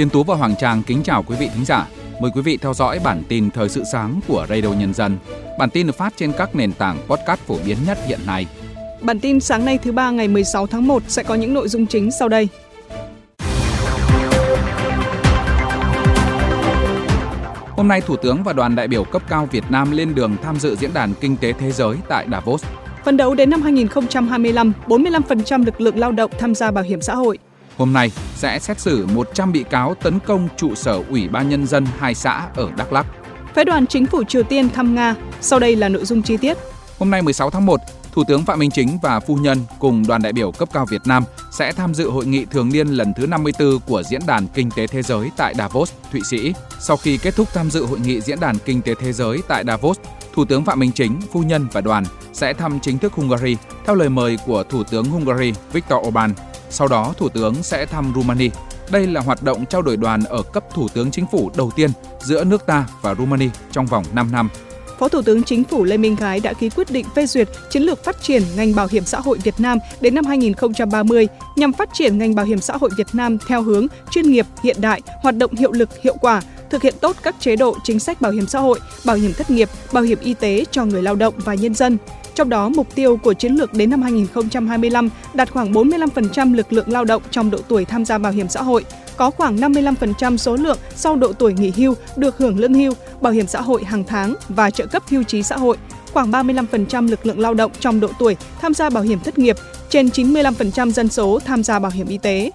Tiên Tú và Hoàng Trang kính chào quý vị thính giả. Mời quý vị theo dõi bản tin thời sự sáng của Radio Nhân dân. Bản tin được phát trên các nền tảng podcast phổ biến nhất hiện nay. Bản tin sáng nay thứ ba ngày 16 tháng 1 sẽ có những nội dung chính sau đây. Hôm nay, Thủ tướng và đoàn đại biểu cấp cao Việt Nam lên đường tham dự diễn đàn kinh tế thế giới tại Davos. Phần đấu đến năm 2025, 45% lực lượng lao động tham gia bảo hiểm xã hội. Hôm nay sẽ xét xử 100 bị cáo tấn công trụ sở Ủy ban Nhân dân hai xã ở Đắk Lắk. Phái đoàn chính phủ Triều Tiên thăm Nga. Sau đây là nội dung chi tiết. Hôm nay 16 tháng 1, Thủ tướng Phạm Minh Chính và phu nhân cùng đoàn đại biểu cấp cao Việt Nam sẽ tham dự hội nghị thường niên lần thứ 54 của Diễn đàn Kinh tế Thế giới tại Davos, Thụy Sĩ. Sau khi kết thúc tham dự hội nghị Diễn đàn Kinh tế Thế giới tại Davos, Thủ tướng Phạm Minh Chính, phu nhân và đoàn sẽ thăm chính thức Hungary theo lời mời của Thủ tướng Hungary Viktor Orbán. Sau đó, Thủ tướng sẽ thăm Rumani. Đây là hoạt động trao đổi đoàn ở cấp Thủ tướng Chính phủ đầu tiên giữa nước ta và Rumani trong vòng 5 năm Phó Thủ tướng Chính phủ Lê Minh Khái đã ký quyết định phê duyệt chiến lược phát triển ngành bảo hiểm xã hội Việt Nam đến năm 2030 nhằm phát triển ngành bảo hiểm xã hội Việt Nam theo hướng chuyên nghiệp, hiện đại, hoạt động hiệu lực, hiệu quả, thực hiện tốt các chế độ chính sách bảo hiểm xã hội, bảo hiểm thất nghiệp, bảo hiểm y tế cho người lao động và nhân dân. Trong đó, mục tiêu của chiến lược đến năm 2025 đạt khoảng 45% lực lượng lao động trong độ tuổi tham gia bảo hiểm xã hội, có khoảng 55% số lượng sau độ tuổi nghỉ hưu được hưởng lương hưu, bảo hiểm xã hội hàng tháng và trợ cấp hưu trí xã hội, khoảng 35% lực lượng lao động trong độ tuổi tham gia bảo hiểm thất nghiệp, trên 95% dân số tham gia bảo hiểm y tế.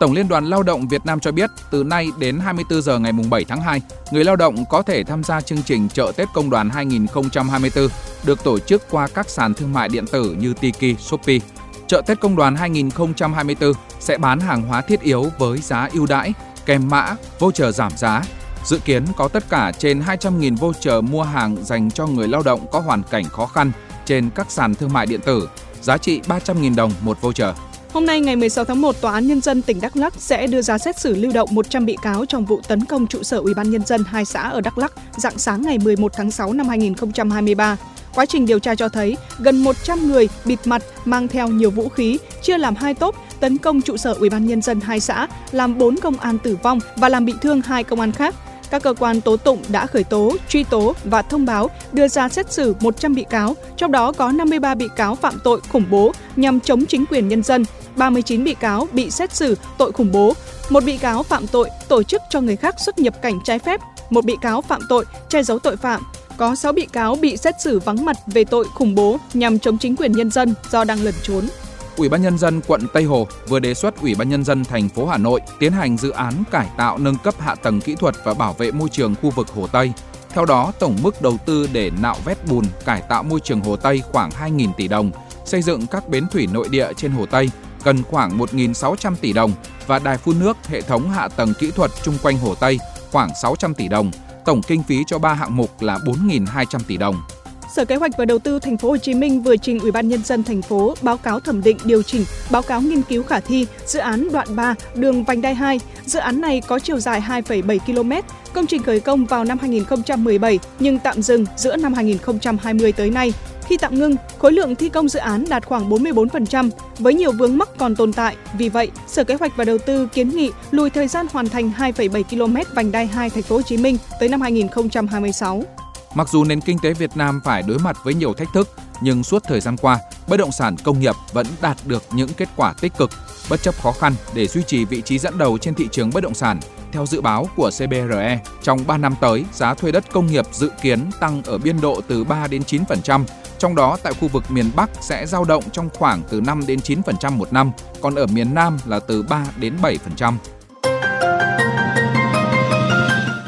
Tổng Liên đoàn Lao động Việt Nam cho biết, từ nay đến 24 giờ ngày 7 tháng 2, người lao động có thể tham gia chương trình chợ Tết Công đoàn 2024 được tổ chức qua các sàn thương mại điện tử như Tiki, Shopee. Chợ Tết Công đoàn 2024 sẽ bán hàng hóa thiết yếu với giá ưu đãi, kèm mã, voucher giảm giá. Dự kiến có tất cả trên 200.000 voucher mua hàng dành cho người lao động có hoàn cảnh khó khăn trên các sàn thương mại điện tử, giá trị 300.000 đồng một voucher. Hôm nay ngày 16 tháng 1, Tòa án Nhân dân tỉnh Đắk Lắk sẽ đưa ra xét xử lưu động 100 bị cáo trong vụ tấn công trụ sở Ủy ban Nhân dân hai xã ở Đắk Lắk dạng sáng ngày 11 tháng 6 năm 2023. Quá trình điều tra cho thấy, gần 100 người bịt mặt mang theo nhiều vũ khí, chia làm hai tốp tấn công trụ sở Ủy ban Nhân dân hai xã, làm 4 công an tử vong và làm bị thương hai công an khác. Các cơ quan tố tụng đã khởi tố, truy tố và thông báo đưa ra xét xử 100 bị cáo, trong đó có 53 bị cáo phạm tội khủng bố nhằm chống chính quyền nhân dân, 39 bị cáo bị xét xử tội khủng bố, một bị cáo phạm tội tổ chức cho người khác xuất nhập cảnh trái phép, một bị cáo phạm tội che giấu tội phạm, có 6 bị cáo bị xét xử vắng mặt về tội khủng bố nhằm chống chính quyền nhân dân do đang lẩn trốn. Ủy ban nhân dân quận Tây Hồ vừa đề xuất Ủy ban nhân dân thành phố Hà Nội tiến hành dự án cải tạo nâng cấp hạ tầng kỹ thuật và bảo vệ môi trường khu vực Hồ Tây. Theo đó, tổng mức đầu tư để nạo vét bùn cải tạo môi trường Hồ Tây khoảng 2.000 tỷ đồng, xây dựng các bến thủy nội địa trên Hồ Tây cần khoảng 1.600 tỷ đồng và đài phun nước hệ thống hạ tầng kỹ thuật chung quanh Hồ Tây khoảng 600 tỷ đồng. Tổng kinh phí cho 3 hạng mục là 4.200 tỷ đồng. Sở Kế hoạch và Đầu tư Thành phố Hồ Chí Minh vừa trình Ủy ban nhân dân thành phố báo cáo thẩm định điều chỉnh báo cáo nghiên cứu khả thi dự án đoạn 3 đường vành đai 2. Dự án này có chiều dài 2,7 km, công trình khởi công vào năm 2017 nhưng tạm dừng giữa năm 2020 tới nay. Khi tạm ngưng, khối lượng thi công dự án đạt khoảng 44%, với nhiều vướng mắc còn tồn tại. Vì vậy, Sở Kế hoạch và Đầu tư kiến nghị lùi thời gian hoàn thành 2,7 km vành đai 2 thành phố Hồ Chí Minh tới năm 2026. Mặc dù nền kinh tế Việt Nam phải đối mặt với nhiều thách thức, nhưng suốt thời gian qua, bất động sản công nghiệp vẫn đạt được những kết quả tích cực, bất chấp khó khăn để duy trì vị trí dẫn đầu trên thị trường bất động sản. Theo dự báo của CBRE, trong 3 năm tới, giá thuê đất công nghiệp dự kiến tăng ở biên độ từ 3 đến 9%, trong đó tại khu vực miền Bắc sẽ dao động trong khoảng từ 5 đến 9% một năm, còn ở miền Nam là từ 3 đến 7%.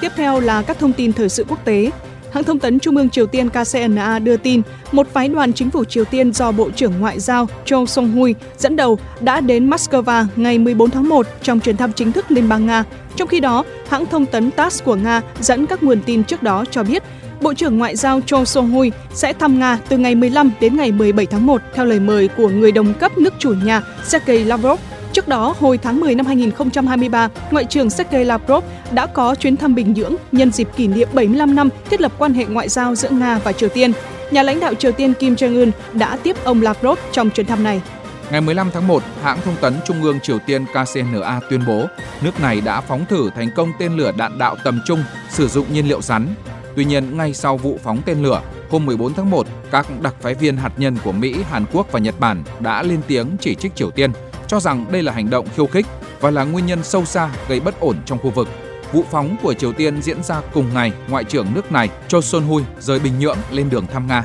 Tiếp theo là các thông tin thời sự quốc tế. Hãng thông tấn Trung ương Triều Tiên KCNA đưa tin, một phái đoàn chính phủ Triều Tiên do Bộ trưởng Ngoại giao Cho Song Hui dẫn đầu đã đến Moscow ngày 14 tháng 1 trong chuyến thăm chính thức Liên bang Nga. Trong khi đó, hãng thông tấn TASS của Nga dẫn các nguồn tin trước đó cho biết Bộ trưởng Ngoại giao Cho Song Hui sẽ thăm Nga từ ngày 15 đến ngày 17 tháng 1 theo lời mời của người đồng cấp nước chủ nhà Sergei Lavrov Trước đó, hồi tháng 10 năm 2023, Ngoại trưởng Sergei Lavrov đã có chuyến thăm Bình Nhưỡng nhân dịp kỷ niệm 75 năm thiết lập quan hệ ngoại giao giữa Nga và Triều Tiên. Nhà lãnh đạo Triều Tiên Kim Jong-un đã tiếp ông Lavrov trong chuyến thăm này. Ngày 15 tháng 1, hãng thông tấn Trung ương Triều Tiên KCNA tuyên bố nước này đã phóng thử thành công tên lửa đạn đạo tầm trung sử dụng nhiên liệu rắn. Tuy nhiên, ngay sau vụ phóng tên lửa, hôm 14 tháng 1, các đặc phái viên hạt nhân của Mỹ, Hàn Quốc và Nhật Bản đã lên tiếng chỉ trích Triều Tiên, cho rằng đây là hành động khiêu khích và là nguyên nhân sâu xa gây bất ổn trong khu vực. Vụ phóng của Triều Tiên diễn ra cùng ngày, Ngoại trưởng nước này Cho Son Hui rời Bình Nhưỡng lên đường thăm Nga.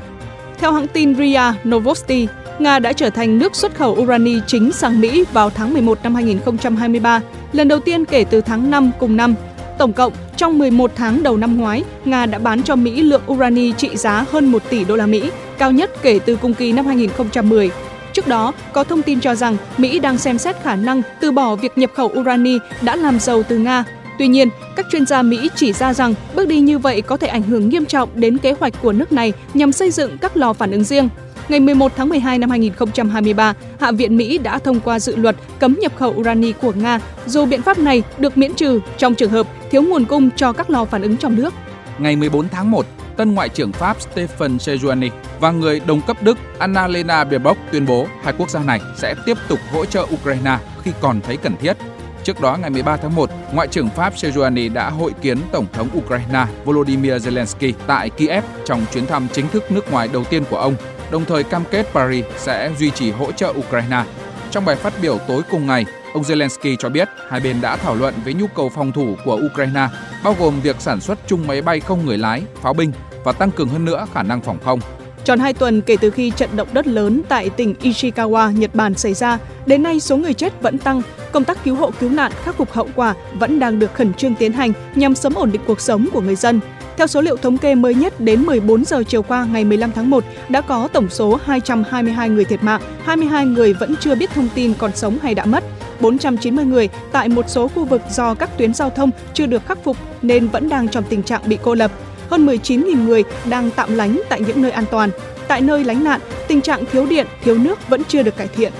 Theo hãng tin RIA Novosti, Nga đã trở thành nước xuất khẩu urani chính sang Mỹ vào tháng 11 năm 2023, lần đầu tiên kể từ tháng 5 cùng năm. Tổng cộng, trong 11 tháng đầu năm ngoái, Nga đã bán cho Mỹ lượng urani trị giá hơn 1 tỷ đô la Mỹ, cao nhất kể từ cùng kỳ năm 2010. Trước đó, có thông tin cho rằng Mỹ đang xem xét khả năng từ bỏ việc nhập khẩu urani đã làm giàu từ Nga. Tuy nhiên, các chuyên gia Mỹ chỉ ra rằng bước đi như vậy có thể ảnh hưởng nghiêm trọng đến kế hoạch của nước này nhằm xây dựng các lò phản ứng riêng. Ngày 11 tháng 12 năm 2023, Hạ viện Mỹ đã thông qua dự luật cấm nhập khẩu urani của Nga, dù biện pháp này được miễn trừ trong trường hợp thiếu nguồn cung cho các lò phản ứng trong nước. Ngày 14 tháng 1, tân Ngoại trưởng Pháp Stephen Sejourni và người đồng cấp Đức Annalena Baerbock tuyên bố hai quốc gia này sẽ tiếp tục hỗ trợ Ukraine khi còn thấy cần thiết. Trước đó, ngày 13 tháng 1, Ngoại trưởng Pháp Sejourni đã hội kiến Tổng thống Ukraine Volodymyr Zelensky tại Kiev trong chuyến thăm chính thức nước ngoài đầu tiên của ông đồng thời cam kết Paris sẽ duy trì hỗ trợ Ukraine. Trong bài phát biểu tối cùng ngày, ông Zelensky cho biết hai bên đã thảo luận về nhu cầu phòng thủ của Ukraine, bao gồm việc sản xuất chung máy bay không người lái, pháo binh và tăng cường hơn nữa khả năng phòng không. Tròn 2 tuần kể từ khi trận động đất lớn tại tỉnh Ishikawa, Nhật Bản xảy ra, đến nay số người chết vẫn tăng. Công tác cứu hộ cứu nạn khắc phục hậu quả vẫn đang được khẩn trương tiến hành nhằm sớm ổn định cuộc sống của người dân. Theo số liệu thống kê mới nhất đến 14 giờ chiều qua ngày 15 tháng 1, đã có tổng số 222 người thiệt mạng, 22 người vẫn chưa biết thông tin còn sống hay đã mất. 490 người tại một số khu vực do các tuyến giao thông chưa được khắc phục nên vẫn đang trong tình trạng bị cô lập. Hơn 19.000 người đang tạm lánh tại những nơi an toàn. Tại nơi lánh nạn, tình trạng thiếu điện, thiếu nước vẫn chưa được cải thiện.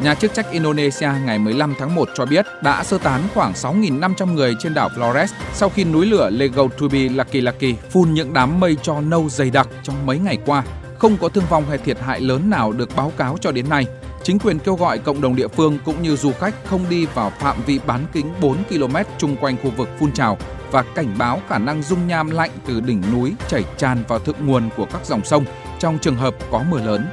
Nhà chức trách Indonesia ngày 15 tháng 1 cho biết đã sơ tán khoảng 6.500 người trên đảo Flores sau khi núi lửa Lego Tubi Laki Laki phun những đám mây cho nâu dày đặc trong mấy ngày qua. Không có thương vong hay thiệt hại lớn nào được báo cáo cho đến nay. Chính quyền kêu gọi cộng đồng địa phương cũng như du khách không đi vào phạm vi bán kính 4 km chung quanh khu vực phun trào và cảnh báo khả năng dung nham lạnh từ đỉnh núi chảy tràn vào thượng nguồn của các dòng sông trong trường hợp có mưa lớn.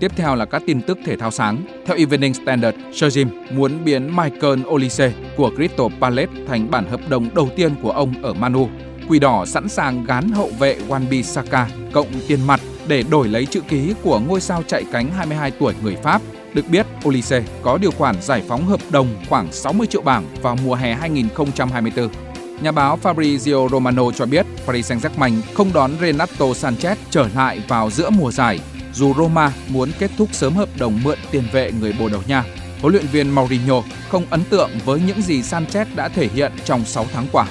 Tiếp theo là các tin tức thể thao sáng. Theo Evening Standard, Sergim muốn biến Michael Olise của Crystal Palace thành bản hợp đồng đầu tiên của ông ở Manu. Quỷ đỏ sẵn sàng gán hậu vệ Wanbi Saka cộng tiền mặt để đổi lấy chữ ký của ngôi sao chạy cánh 22 tuổi người Pháp. Được biết, Olise có điều khoản giải phóng hợp đồng khoảng 60 triệu bảng vào mùa hè 2024. Nhà báo Fabrizio Romano cho biết Paris Saint-Germain không đón Renato Sanchez trở lại vào giữa mùa giải dù Roma muốn kết thúc sớm hợp đồng mượn tiền vệ người Bồ Đào Nha. Huấn luyện viên Mourinho không ấn tượng với những gì Sanchez đã thể hiện trong 6 tháng qua.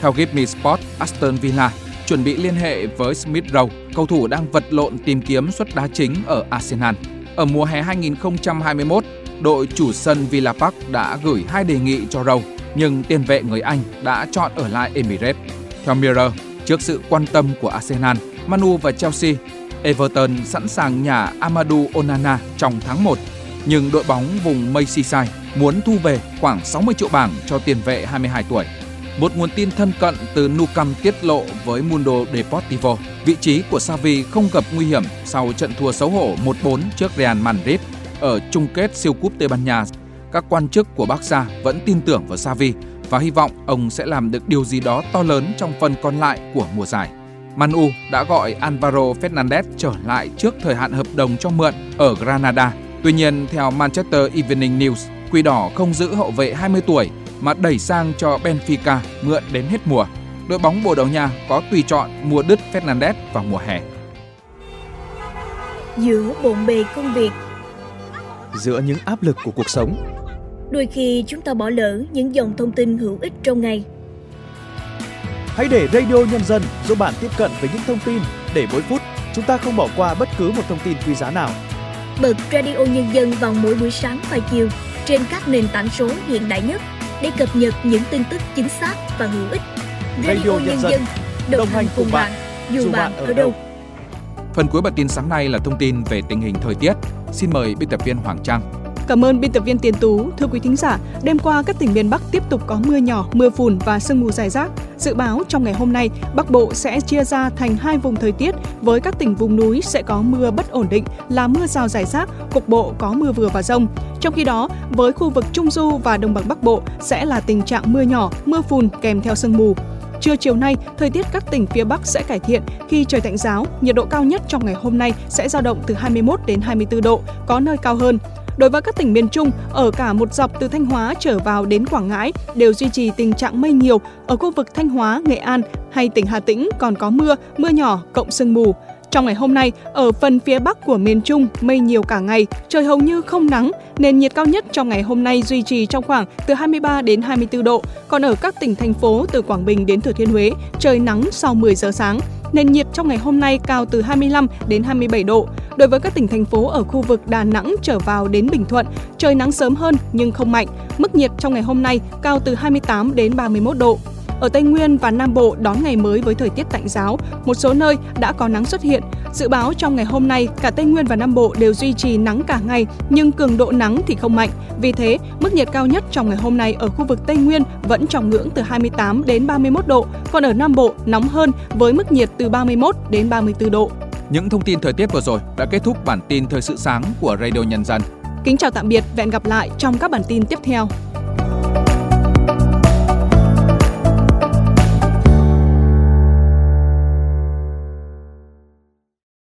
Theo Give Me Sport, Aston Villa chuẩn bị liên hệ với Smith Rowe, cầu thủ đang vật lộn tìm kiếm suất đá chính ở Arsenal. Ở mùa hè 2021, đội chủ sân Villa Park đã gửi hai đề nghị cho Rowe, nhưng tiền vệ người Anh đã chọn ở lại Emirates. Theo Mirror, trước sự quan tâm của Arsenal, Manu và Chelsea Everton sẵn sàng nhả Amadou Onana trong tháng 1, nhưng đội bóng vùng Merseyside muốn thu về khoảng 60 triệu bảng cho tiền vệ 22 tuổi. Một nguồn tin thân cận từ Nucam tiết lộ với Mundo Deportivo, vị trí của Xavi không gặp nguy hiểm sau trận thua xấu hổ 1-4 trước Real Madrid ở chung kết siêu cúp Tây Ban Nha. Các quan chức của Barca vẫn tin tưởng vào Xavi và hy vọng ông sẽ làm được điều gì đó to lớn trong phần còn lại của mùa giải. Manu đã gọi Alvaro Fernandez trở lại trước thời hạn hợp đồng cho mượn ở Granada. Tuy nhiên, theo Manchester Evening News, Quỷ Đỏ không giữ hậu vệ 20 tuổi mà đẩy sang cho Benfica mượn đến hết mùa. Đội bóng Bồ Đào Nha có tùy chọn mua đứt Fernandez vào mùa hè. Giữa bộn bề công việc Giữa những áp lực của cuộc sống Đôi khi chúng ta bỏ lỡ những dòng thông tin hữu ích trong ngày Hãy để Radio Nhân dân giúp bạn tiếp cận với những thông tin để mỗi phút chúng ta không bỏ qua bất cứ một thông tin quý giá nào. Bật Radio Nhân dân vào mỗi buổi sáng và chiều trên các nền tảng số hiện đại nhất để cập nhật những tin tức chính xác và hữu ích. Radio, Radio Nhân, dân, đồng, đồng hành cùng bạn, dù bạn ở đâu. Phần cuối bản tin sáng nay là thông tin về tình hình thời tiết. Xin mời biên tập viên Hoàng Trang. Cảm ơn biên tập viên Tiến Tú. Thưa quý thính giả, đêm qua các tỉnh miền Bắc tiếp tục có mưa nhỏ, mưa phùn và sương mù dài rác. Dự báo trong ngày hôm nay, Bắc Bộ sẽ chia ra thành hai vùng thời tiết với các tỉnh vùng núi sẽ có mưa bất ổn định là mưa rào rải rác, cục bộ có mưa vừa và rông. Trong khi đó, với khu vực Trung Du và Đồng bằng Bắc Bộ sẽ là tình trạng mưa nhỏ, mưa phùn kèm theo sương mù. Trưa chiều nay, thời tiết các tỉnh phía Bắc sẽ cải thiện khi trời tạnh giáo, nhiệt độ cao nhất trong ngày hôm nay sẽ dao động từ 21 đến 24 độ, có nơi cao hơn. Đối với các tỉnh miền Trung, ở cả một dọc từ Thanh Hóa trở vào đến Quảng Ngãi đều duy trì tình trạng mây nhiều. Ở khu vực Thanh Hóa, Nghệ An hay tỉnh Hà Tĩnh còn có mưa, mưa nhỏ cộng sương mù. Trong ngày hôm nay, ở phần phía bắc của miền Trung, mây nhiều cả ngày, trời hầu như không nắng, nền nhiệt cao nhất trong ngày hôm nay duy trì trong khoảng từ 23 đến 24 độ. Còn ở các tỉnh thành phố từ Quảng Bình đến Thừa Thiên Huế, trời nắng sau 10 giờ sáng. Nền nhiệt trong ngày hôm nay cao từ 25 đến 27 độ. Đối với các tỉnh thành phố ở khu vực Đà Nẵng trở vào đến Bình Thuận, trời nắng sớm hơn nhưng không mạnh. Mức nhiệt trong ngày hôm nay cao từ 28 đến 31 độ. Ở Tây Nguyên và Nam Bộ đón ngày mới với thời tiết tạnh giáo, một số nơi đã có nắng xuất hiện. Dự báo trong ngày hôm nay, cả Tây Nguyên và Nam Bộ đều duy trì nắng cả ngày, nhưng cường độ nắng thì không mạnh. Vì thế, mức nhiệt cao nhất trong ngày hôm nay ở khu vực Tây Nguyên vẫn trong ngưỡng từ 28 đến 31 độ, còn ở Nam Bộ nóng hơn với mức nhiệt từ 31 đến 34 độ. Những thông tin thời tiết vừa rồi đã kết thúc bản tin thời sự sáng của Radio Nhân dân. Kính chào tạm biệt và hẹn gặp lại trong các bản tin tiếp theo.